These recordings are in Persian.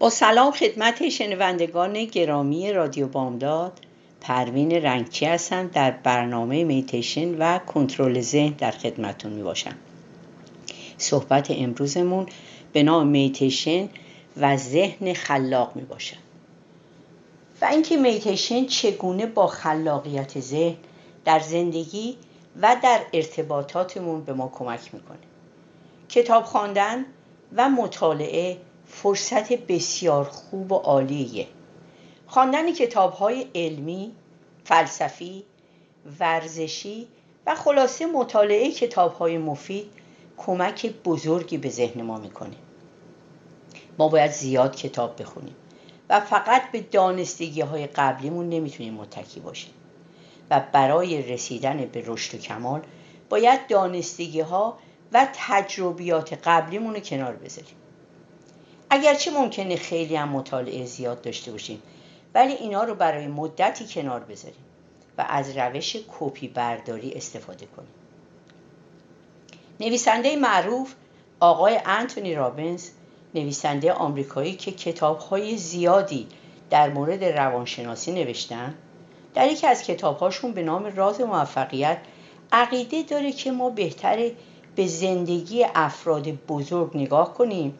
با سلام خدمت شنوندگان گرامی رادیو بامداد پروین رنگچی هستم. در برنامه میتیشن و کنترل ذهن در خدمتون می باشم صحبت امروزمون به نام میتیشن و ذهن خلاق می باشد و اینکه میتیشن چگونه با خلاقیت ذهن در زندگی و در ارتباطاتمون به ما کمک می‌کنه؟ کتاب خواندن و مطالعه فرصت بسیار خوب و عالیه. خواندن کتاب های علمی، فلسفی، ورزشی و خلاصه مطالعه کتاب های مفید کمک بزرگی به ذهن ما می‌کنه. ما باید زیاد کتاب بخونیم و فقط به دانستگی های قبلیمون نمی‌تونیم متکی باشیم و برای رسیدن به رشد و کمال باید دانستگی ها و تجربیات قبلیمون رو کنار بذاریم. اگرچه ممکنه خیلی هم مطالعه زیاد داشته باشیم ولی اینا رو برای مدتی کنار بذاریم و از روش کپی برداری استفاده کنیم. نویسنده معروف آقای انتونی رابنز نویسنده آمریکایی که کتابهای زیادی در مورد روانشناسی نوشتن در یکی از کتابهاشون به نام راز موفقیت عقیده داره که ما بهتره به زندگی افراد بزرگ نگاه کنیم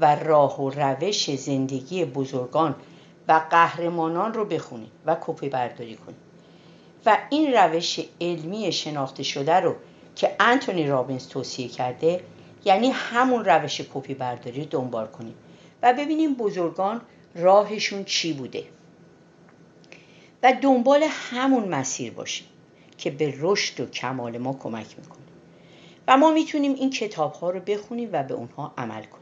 و راه و روش زندگی بزرگان و قهرمانان رو بخونیم و کپی برداری کنیم. و این روش علمی شناخته شده رو که انتونی رابینز توصیه کرده یعنی همون روش کپی برداری رو دنبال کنیم و ببینیم بزرگان راهشون چی بوده. و دنبال همون مسیر باشیم که به رشد و کمال ما کمک می‌کنه. و ما می‌تونیم این کتاب ها رو بخونیم و به اونها عمل کنیم.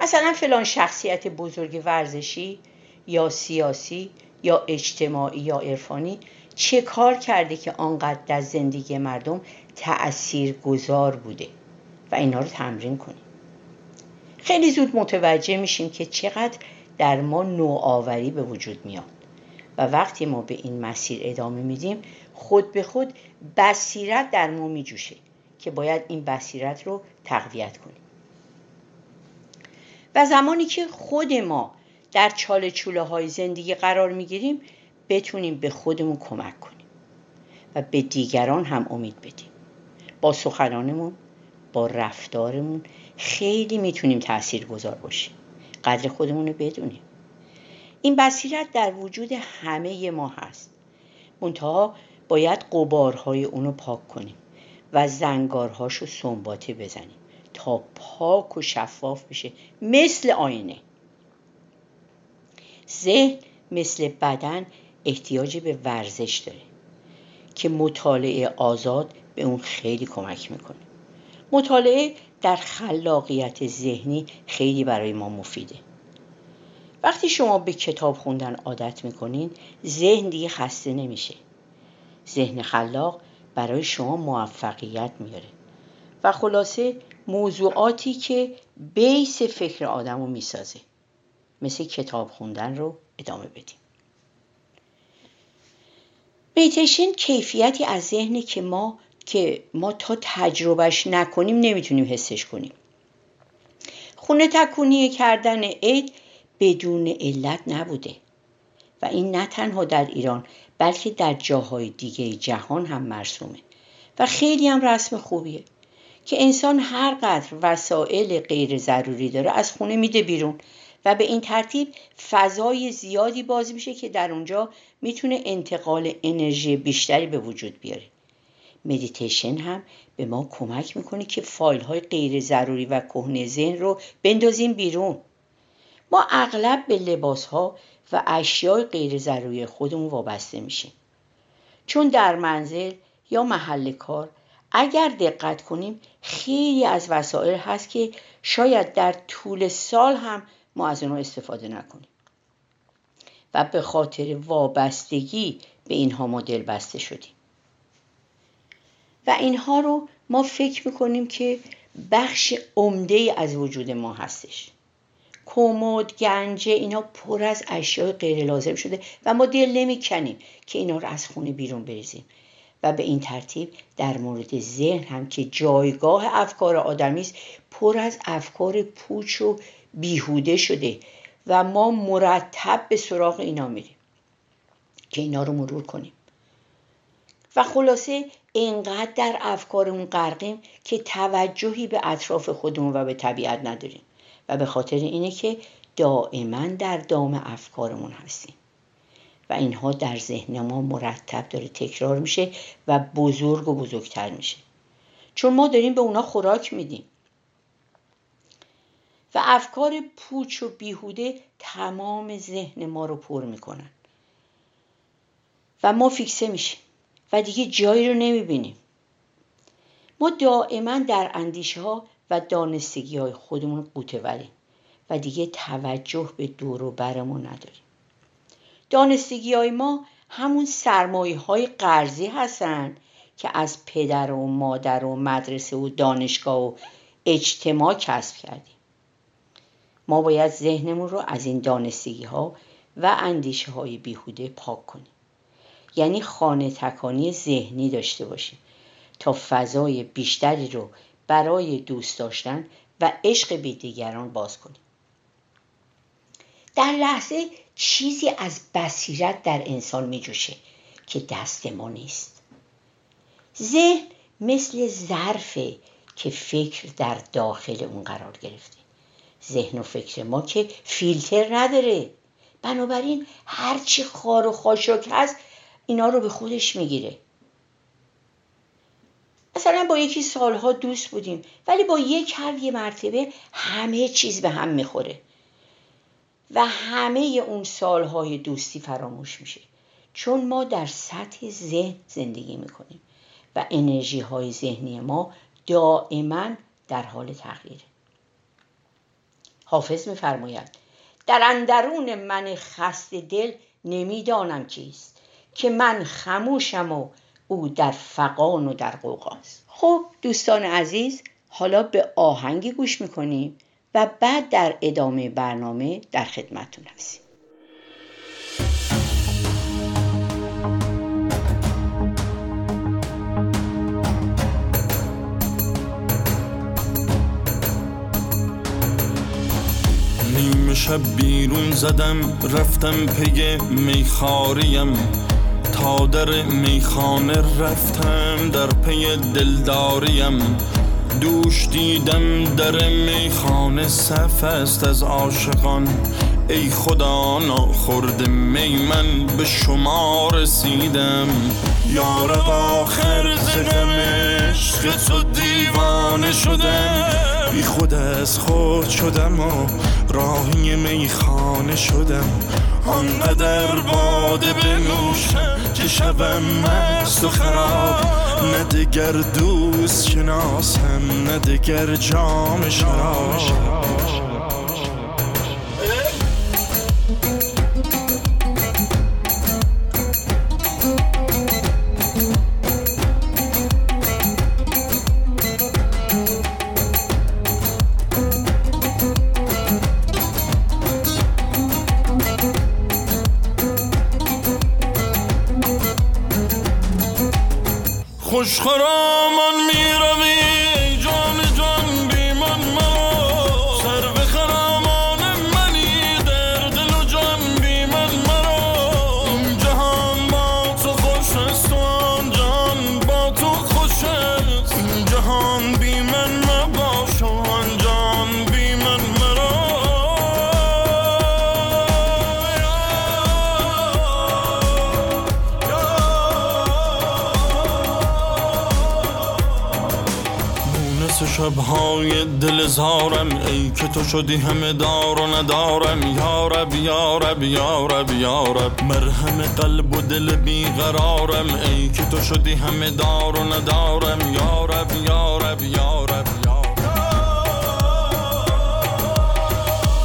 مثلا فلان شخصیت بزرگ ورزشی یا سیاسی یا اجتماعی یا عرفانی چه کار کرده که آنقدر در زندگی مردم تأثیر گذار بوده و اینا رو تمرین کنیم خیلی زود متوجه میشیم که چقدر در ما نوآوری به وجود میاد و وقتی ما به این مسیر ادامه میدیم خود به خود بصیرت در ما میجوشه که باید این بصیرت رو تقویت کنیم. و زمانی که خود ما در چاله چوله های زندگی قرار می‌گیریم بتونیم به خودمون کمک کنیم و به دیگران هم امید بدیم. با سخنانمون با رفتارمون خیلی می‌تونیم تأثیر گذار باشیم. قدر خودمون رو بدونیم. این بصیرت در وجود همه ما هست. منتها باید قبارهای اونو پاک کنیم و زنگارهاش رو سنباته بزنیم. تا پاک و شفاف بشه. مثل آینه. ذهن مثل بدن احتیاج به ورزش داره که مطالعه آزاد به اون خیلی کمک می‌کنه. مطالعه در خلاقیت ذهنی خیلی برای ما مفیده. وقتی شما به کتاب خوندن عادت می‌کنین ذهن دیگه خسته نمیشه. ذهن خلاق برای شما موفقیت میاره. و خلاصه موضوعاتی که بیس فکر آدم رو می‌سازه. مثل کتاب خوندن رو ادامه بدیم. میتیشن کیفیتی از ذهنی که ما که ما تا تجربهش نکنیم نمی‌تونیم حسش کنیم. خونه تکونی کردن عید بدون علت نبوده. و این نه تنها در ایران بلکه در جاهای دیگه جهان هم مرسومه. و خیلی هم رسم خوبیه. که انسان هر قدر وسایل غیر ضروری داره از خونه میده بیرون و به این ترتیب فضای زیادی باز میشه که در اونجا می‌تونه انتقال انرژی بیشتری به وجود بیاره. مدیتیشن هم به ما کمک می‌کنه که فایل های غیر ضروری و کهنه ذهن رو بندازیم بیرون. ما اغلب به لباس ها و اشیای غیر ضروری خودمون وابسته میشیم. چون در منزل یا محل کار اگر دقت کنیم خیلی از وسایل هست که شاید در طول سال هم ما از اونها استفاده نکنیم. و به خاطر وابستگی به اینها ما دل بسته شدیم. و اینها رو ما فکر می‌کنیم که بخش عمده از وجود ما هستش. کمد گنجه اینا پر از اشیاء غیر لازم شده و ما دل نمی‌کنیم که اینا رو از خونه بیرون بریزیم. و به این ترتیب در مورد ذهن هم که جایگاه افکار آدمی است پر از افکار پوچ و بیهوده شده و ما مرتب به سراغ اینا میریم که اینا رو مرور کنیم. و خلاصه اینقدر در افکارمون غرقیم که توجهی به اطراف خودمون و به طبیعت نداریم و به خاطر اینه که دائما در دام افکارمون هستیم. و اینها در ذهن ما مرتب داره تکرار میشه و بزرگ و بزرگتر میشه. چون ما داریم به اونا خوراک میدیم. و افکار پوچ و بیهوده تمام ذهن ما رو پر می‌کنن. و ما فیکسه میشیم. و دیگه جایی رو نمی‌بینیم. ما دائما در اندیشه ها و دانستگی های خودمون وریم و دیگه توجه به دور و برمون نداریم. دانستگی های ما همون سرمایه های قرضی هستن که از پدر و مادر و مدرسه و دانشگاه و اجتماع کسب کردیم. ما باید ذهنمون رو از این دانستگی ها و اندیشه های بیهوده پاک کنیم. یعنی خانه تکانی ذهنی داشته باشیم تا فضای بیشتری رو برای دوست داشتن و عشق به دیگران باز کنیم. در لحظه چیزی از بصیرت در انسان می جوشه که دست ما نیست. ذهن مثل ظرفه که فکر در داخل اون قرار گرفته. ذهن و فکر ما که فیلتر نداره. بنابراین هرچی خار و خاشاک هست اینا رو به خودش می‌گیره. مثلا با یکی سالها دوست بودیم ولی با یک حرف یه مرتبه همه چیز به هم می‌خوره. و همه اون سالهای دوستی فراموش میشه. چون ما در سطح ذهن زندگی می‌کنیم و انرژی های ذهنی ما دائما در حال تغییره حافظ میفرماید در اندرون من خست دل نمی‌دانم چیست که من خموشم و او در فقان و در قوقاست خب دوستان عزیز حالا به آهنگی گوش می‌کنیم. و بعد در ادامه برنامه در خدمتتون هستیم. نیمه شب بیرون زدم رفتم پی میخاریم. تا در میخانه رفتم در پی دلداریم. دوش دیدم در میخانه صف است از عاشقان. ای خدا ناخورد می من به شما رسیدم. یارب آخر زدم عشق تو دیوانه شدم بی خود از خود شدم و راهی میخانه شدم. آنقدر باده بنوشم که شبم مست و خراب. نه دگر دوست شناسم نه دگر جام شراب خوشخرامان شبهای دل زارم ای که تو شدی همه دار و ندارم. یارب یارب یارب یارب مرهم قلب و دل بیقرارم ای که تو شدی همه دار و ندارم. یارب یارب یارب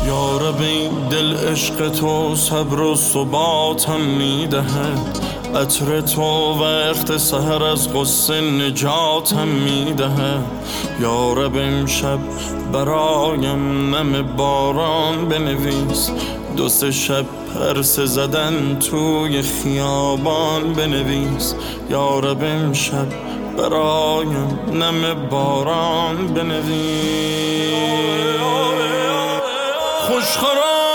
یارب این دل عشق تو صبر و ثباتم می‌دهد. عطر تو وقت سهر از قصه نجاتم می‌دهد. یارب امشب برایم نم باران بنویس. دو سه شب پرس زدن توی خیابان بنویس. یارب امشب برایم نم باران بنویس. خوشخرامان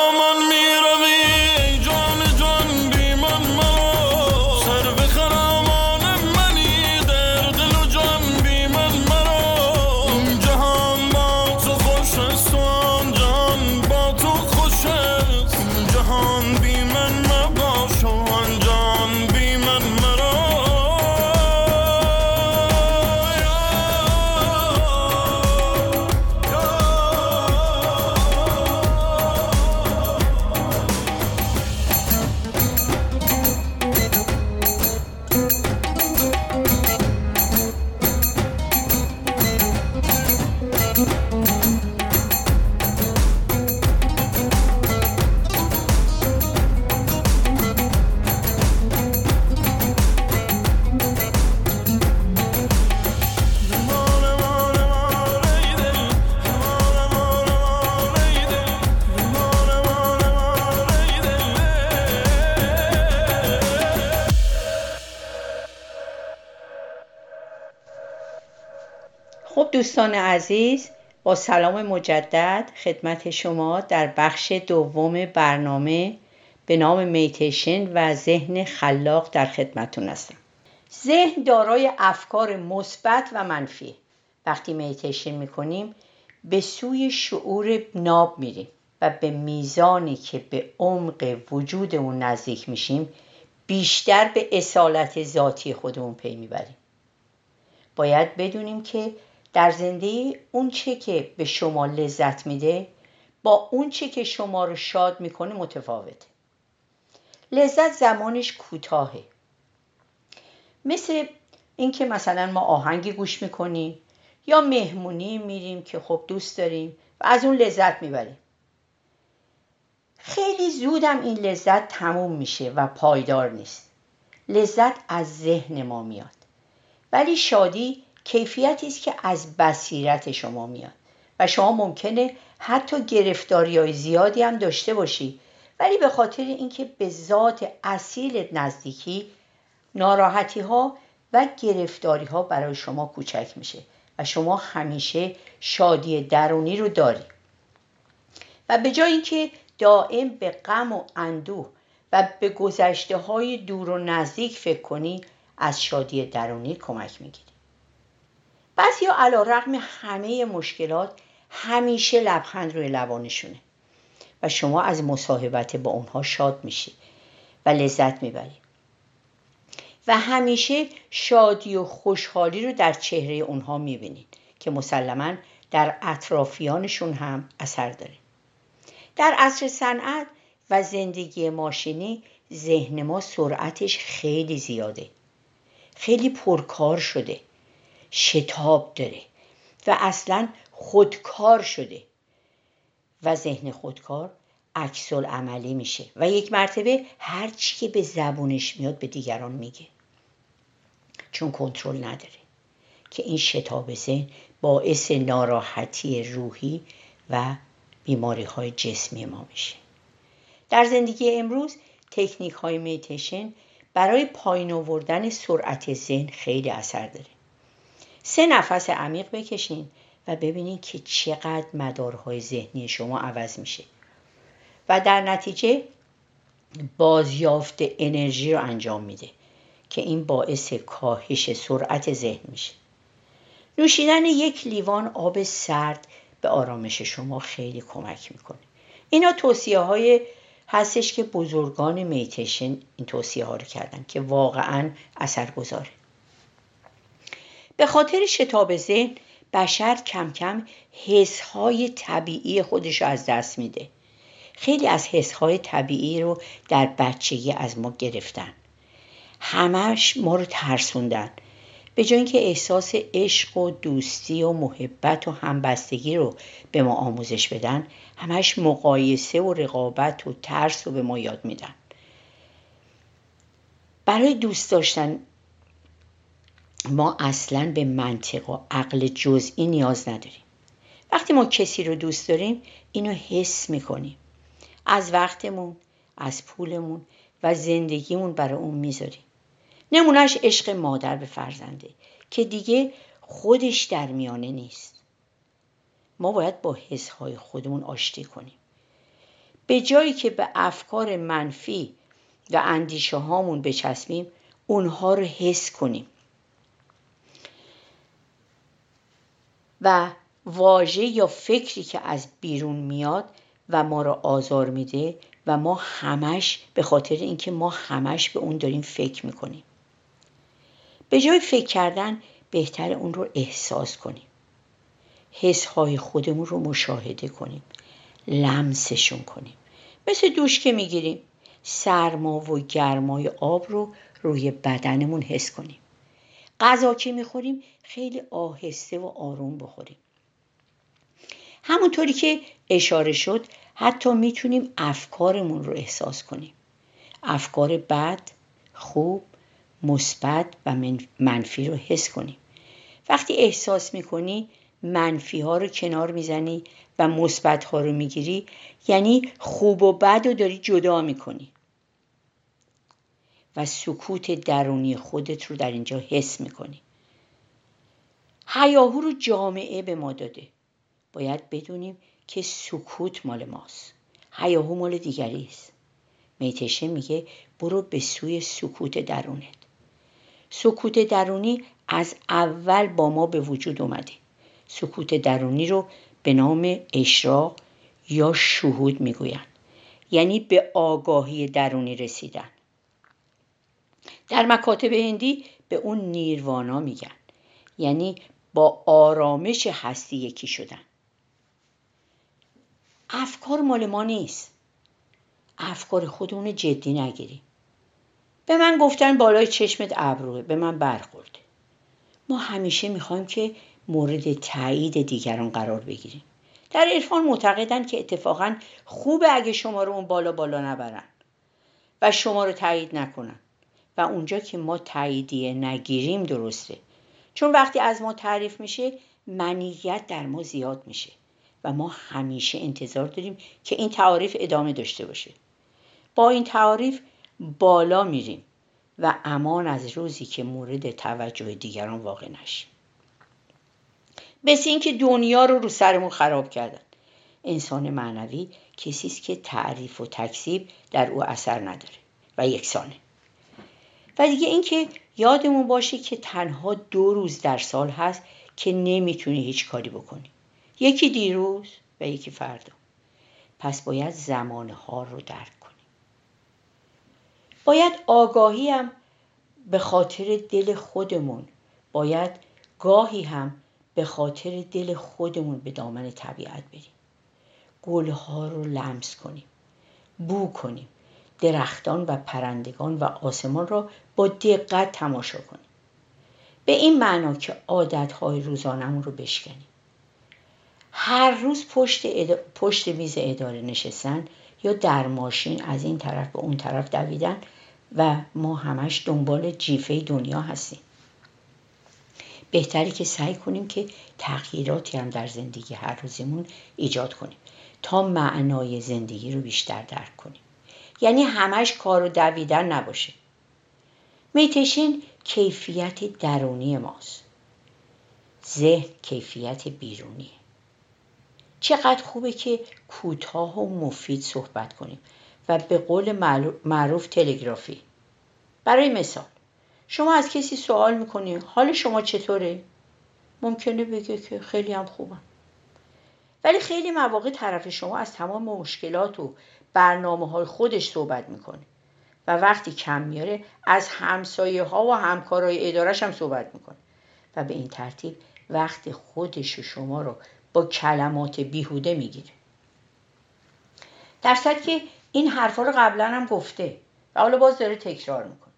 دوستان عزیز با سلام مجدد خدمت شما در بخش دوم برنامه به نام میتیشن و ذهن خلاق در خدمتون هستم. ذهن دارای افکار مثبت و منفی. وقتی میتیشن می‌کنیم به سوی شعور ناب میریم و به میزانی که به عمق وجود اون نزدیک میشیم بیشتر به اصالت ذاتی خودمون پی می‌بریم. باید بدونیم که در زندگی اون چه که به شما لذت میده با اون چه که شما رو شاد می‌کنه متفاوته. لذت زمانش کوتاهه. مثل اینکه مثلا ما آهنگی گوش می‌کنیم یا مهمونی میریم که خب دوست داریم و از اون لذت می‌بریم. خیلی زودم این لذت تموم میشه و پایدار نیست. لذت از ذهن ما میاد. ولی شادی کیفیتی است که از بصیرت شما میاد. و شما ممکنه حتی گرفتاری های زیادی هم داشته باشی. ولی به خاطر اینکه به ذات اصیل نزدیکی ناراحتی ها و گرفتاری ها برای شما کوچک میشه. و شما همیشه شادی درونی رو داری. و به جای اینکه دائم به غم و اندوه و به گذشته های دور و نزدیک فکر کنی از شادی درونی کمک می‌گیری. بعضی علا رقم همه مشکلات همیشه لبخند روی لبانشونه. و شما از مصاحبت با اونها شاد میشی و لذت می‌بری. و همیشه شادی و خوشحالی رو در چهره اونها می‌بینید که مسلما در اطرافیانشون هم اثر داره. در عصر صنعت و زندگی ماشینی ذهن ما سرعتش خیلی زیاده. خیلی پرکار شده. شتاب داره و اصلا خودکار شده و ذهن خودکار عکس عملی میشه و یک مرتبه هر چی که به زبونش میاد به دیگران میگه. چون کنترل نداره که این شتاب ذهن باعث ناراحتی روحی و بیماری های جسمی ما میشه. در زندگی امروز تکنیک های میتیشن برای پایین آوردن سرعت ذهن خیلی اثر داره. سه نفس عمیق بکشین و ببینید که چقدر مدارهای ذهنی شما عوض میشه. و در نتیجه بازیافت انرژی رو انجام میده که این باعث کاهش سرعت ذهن میشه. نوشیدن یک لیوان آب سرد به آرامش شما خیلی کمک می‌کنه. اینا توصیه های هستش که بزرگان میتیشن این توصیه ها رو کردن که واقعا اثر گذاره به خاطر شتاب ذهن بشر کم کم حسهای طبیعی خودش رو از دست میده. خیلی از حسهای طبیعی رو در بچگی از ما گرفتن. همش ما رو ترسوندن. به جای اینکه احساس عشق و دوستی و محبت و همبستگی رو به ما آموزش بدن همش مقایسه و رقابت و ترس رو به ما یاد میدن. برای دوست داشتن ما اصلا به منطق و عقل جزئی نیاز نداریم. وقتی ما کسی رو دوست داریم اینو حس می‌کنیم. از وقتمون از پولمون و زندگیمون برای اون می‌ذاریم. نمونهش عشق مادر به فرزنده که دیگه خودش در میانه نیست. ما باید با حسهای خودمون آشتی کنیم. به جایی که به افکار منفی و اندیشه هامون بچسبیم اونها رو حس کنیم. و واژه یا فکری که از بیرون میاد و ما را آزار میده و ما همش به خاطر اینکه ما همش به اون داریم فکر می‌کنیم. به جای فکر کردن بهتر اون رو احساس کنیم. حسهای خودمون رو مشاهده کنیم. لمسشون کنیم. مثل دوش که می‌گیریم. سرما و گرمای آب رو روی بدنمون حس کنیم. غذا که می‌خوریم خیلی آهسته و آروم بخوریم. همونطوری که اشاره شد حتی می‌تونیم افکارمون رو احساس کنیم. افکار بد خوب مثبت و منفی رو حس کنیم. وقتی احساس می‌کنی منفی ها رو کنار می‌زنی و مثبت ها رو می‌گیری یعنی خوب و بد رو داری جدا می‌کنی. و سکوت درونی خودت رو در اینجا حس می‌کنی. هیاهو رو جامعه به ما داده. باید بدونیم که سکوت مال ماست. هیاهو مال دیگری است. میتشه میگه برو به سوی سکوت درونت. سکوت درونی از اول با ما به وجود اومده. سکوت درونی رو به نام اشراق یا شهود می‌گویند. یعنی به آگاهی درونی رسیدن. در مکاتب هندی به اون نیروانا میگن. یعنی با آرامش هستی یکی شدن. افکار مال ما نیست. افکار خودمون جدی نگیریم. به من گفتن بالای چشمت ابروه به من برخورده. ما همیشه می‌خوایم که مورد تایید دیگران قرار بگیریم. در عرفان معتقدن که اتفاقا خوبه اگه شما رو اون بالا بالا نبرن و شما رو تایید نکنن. و اونجا که ما تاییدیه نگیریم درسته. چون وقتی از ما تعریف میشه منیت در ما زیاد میشه و ما همیشه انتظار داریم که این تعاریف ادامه داشته باشه. با این تعاریف بالا میریم و امان از روزی که مورد توجه دیگران واقع نشیم. مثل اینکه دنیا رو رو سرمون خراب کردن. انسان معنوی کسی است که تعریف و تکذیب در او اثر نداره و یکسانه. و دیگه اینکه یادمون باشه که تنها دو روز در سال هست که نمی‌تونی هیچ کاری بکنی. یکی دیروز و یکی فردا. پس باید زمانها رو درک کنیم باید آگاهی هم به خاطر دل خودمون باید گاهی هم به خاطر دل خودمون به دامن طبیعت بریم. گلها رو لمس کنیم. بو کنیم. درختان و پرندگان و آسمان را با دقت تماشا کنیم. به این معنا که عادتهای روزانمون رو بشکنیم. هر روز پشت, پشت میز اداره نشستن یا در ماشین از این طرف به اون طرف دویدن و ما همش دنبال جیفه دنیا هستیم. بهتری که سعی کنیم که تغییراتی هم در زندگی هر روزمون ایجاد کنیم تا معنای زندگی رو بیشتر درک کنیم. یعنی همش کار و دویدن نباشه. میتشین کیفیت درونی ماست. ذهن کیفیت بیرونیه. چقدر خوبه که کوتاه و مفید صحبت کنیم و به قول معروف تلگرافی. برای مثال شما از کسی سوال می‌کنی حال شما چطوره؟ ممکنه بگه که خیلی هم خوبم. ولی خیلی مواقع طرف شما از تمام مشکلات و برنامه های خودش صحبت می‌کنه و وقتی کم میاره از همسایه ها و همکارای ادارش هم صحبت می‌کنه و به این ترتیب وقت خودش و شما رو با کلمات بیهوده می‌گیره. در که این حرفا رو قبلا هم گفته و حالا باز داره تکرار می‌کنه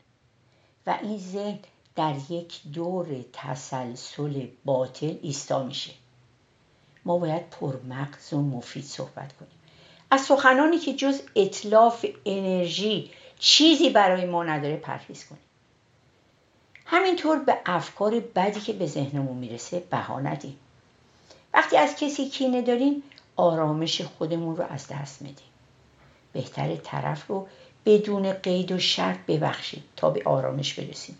و این ذهن در یک دور تسلسل باطل ایستا میشه. ما باید پرمغز و مفید صحبت کنیم. از سخنانی که جز اطلاف انرژی چیزی برای ما نداره پرهیز کنیم. همینطور به افکار بدی که به ذهنمون می‌رسه بها ندیم. وقتی از کسی کینه داریم آرامش خودمون رو از دست میدیم. بهتر طرف رو بدون قید و شرط ببخشید تا به آرامش برسیم.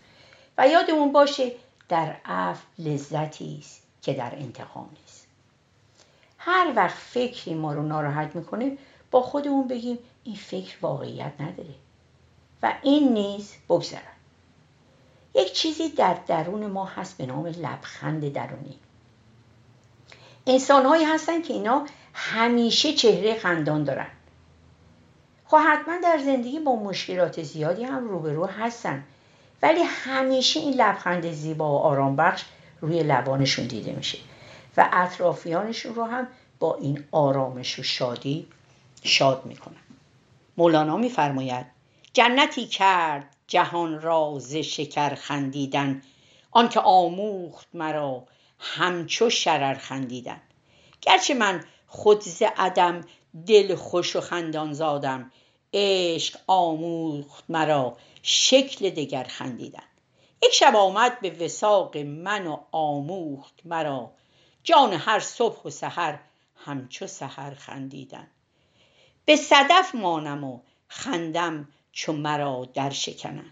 و یادمون باشه در عفو لذتی است که در انتقام نیست. هر وقت فکری ما رو ناراحت می‌کنه با خودمون بگیم این فکر واقعیت نداره. و این نیز بگذرد یک چیزی در درون ما هست به نام لبخند درونی. انسان هایی هستن که اینا همیشه چهره خندان دارن. خب حتما در زندگی با مشکلات زیادی هم روبرو هستن. ولی همیشه این لبخند زیبا و آرام بخش روی لبانشون دیده میشه. و اطرافیانشون رو هم با این آرامش و شادی شاد می‌کنن. مولانا میفرماید جنتی کرد جهان را ز شکر خندیدن. آنکه آموخت مرا همچو شرر خندیدن. گرچه من خود ز عدم دل خوش و خندان زادم عشق آموخت مرا شکل دگر خندیدن. یک شب آمد به وساق من و آموخت مرا جان هر صبح و سحر همچو سحر خندیدن. به صدف مانم و خندم چو مرا در شکنن.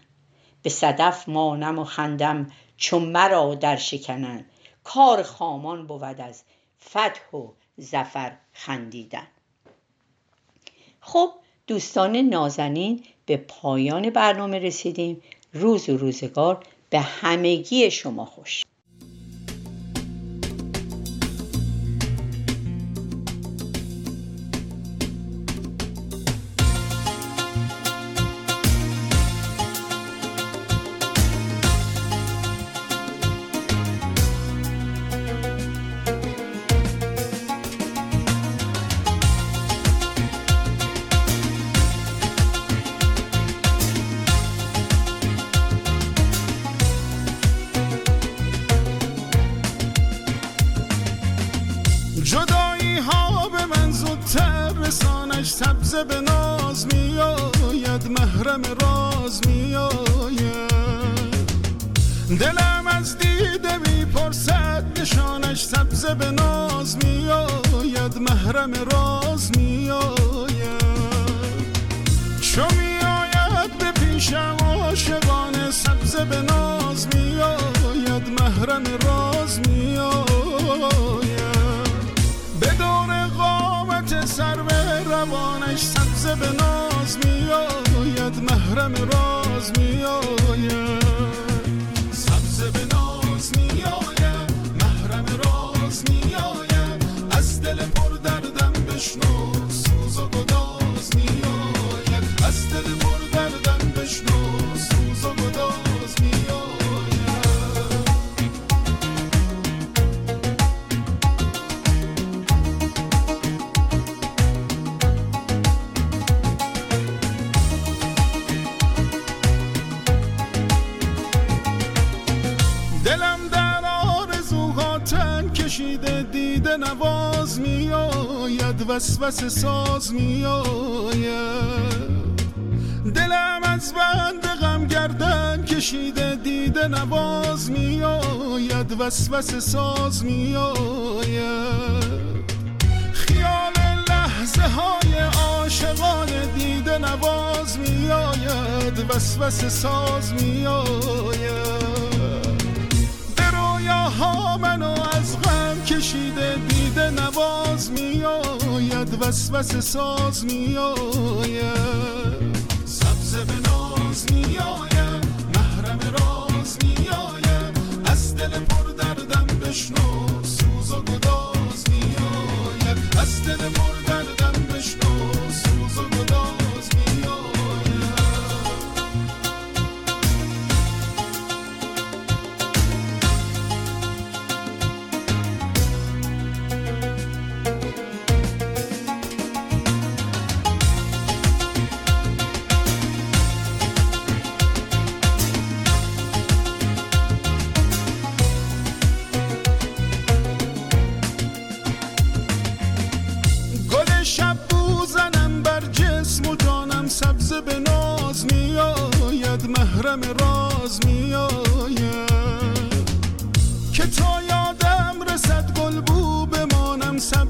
به صدف مانم و خندم چو مرا در شکنن. کار خامان بود از فتح و زفر خندیدن. خب دوستان نازنین به پایان برنامه رسیدیم. روز و روزگار به همگی شما خوش. سبزه به ناز میآید محرم راز میآید. دلم از دیده می‌پرسد نشانش سبزه به ناز میآید محرم راز میآید. چو میآید به پیشم عاشقانه سبزه به ناز میآید محرم راز میآید. روانش سبز به ناز میآید محرم راز میآید. سبز به ناز میآید محرم راز میآید. از دل پر دردم بشنو سوز و گداز میآید. از دل پر دردم بشنو سوز و گداز وسوسه ساز میآید. دلم از بند غم گردن کشیده دیده نواز میآید. وسوسه ساز میآید. خیال لحظه های عاشقان دیده نواز میآید. وسوسه ساز میآید. ها منو از غم کشیده دیده نواز میآید. وسوسه ساز میآید. سبز به ناز میآید. محرم راز میآید. از دل پر دردم بشنو. سوز و گداز میآید. از دل پر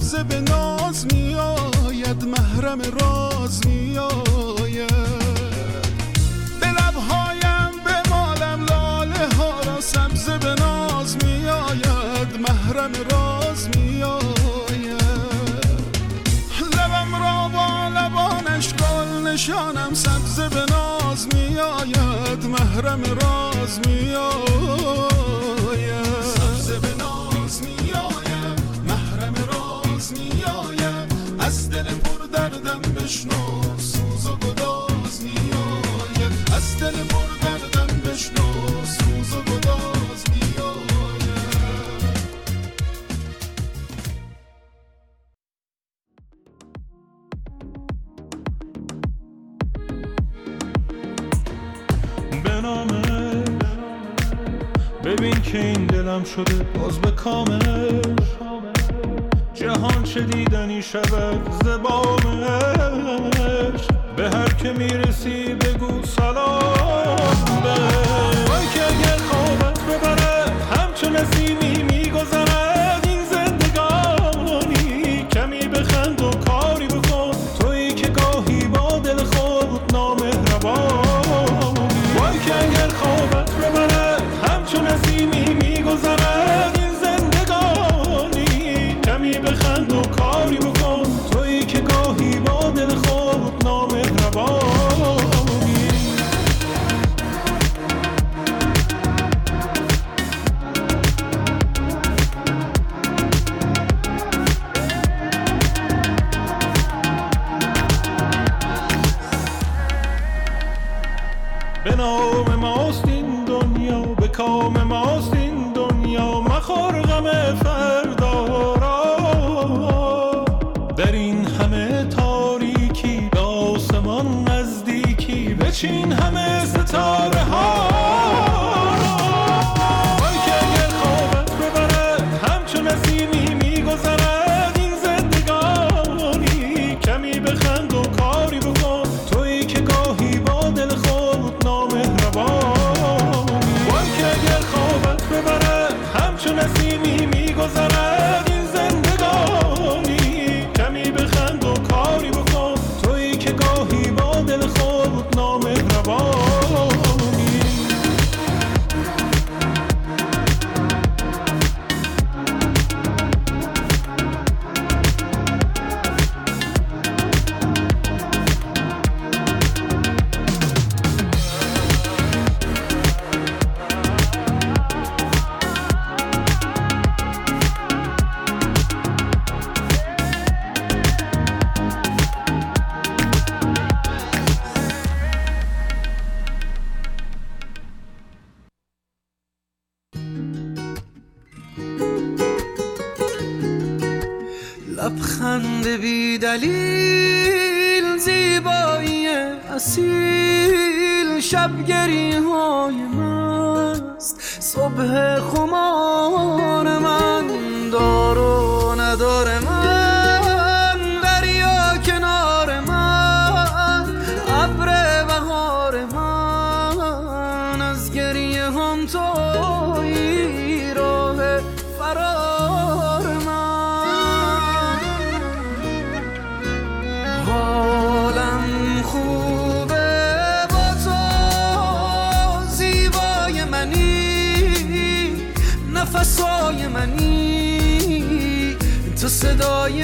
سبز به ناز میآید محرم راز میآید به لبهایم به مالم لاله ها را سبز به ناز میآید محرم راز میآید لبم را با لبانش گل نشانم سبز به ناز میآید محرم راز میآید دل پر دردم بشنو سوز و گداز میآید. از دل پر دردم بشنو سوز و گداز به ببین که این دلم شده باز به کامش جهان چه دیدنی شود زبامش به هر که می‌رسی بگو سلام وای که اگر خوابت ببرد همچون نسیمی به نام ماست این دنیا به کام ماست این دنیا. مخور غم فردا را. در این همه تاریکی به آسمان نزدیکی. بچین همه ستاره.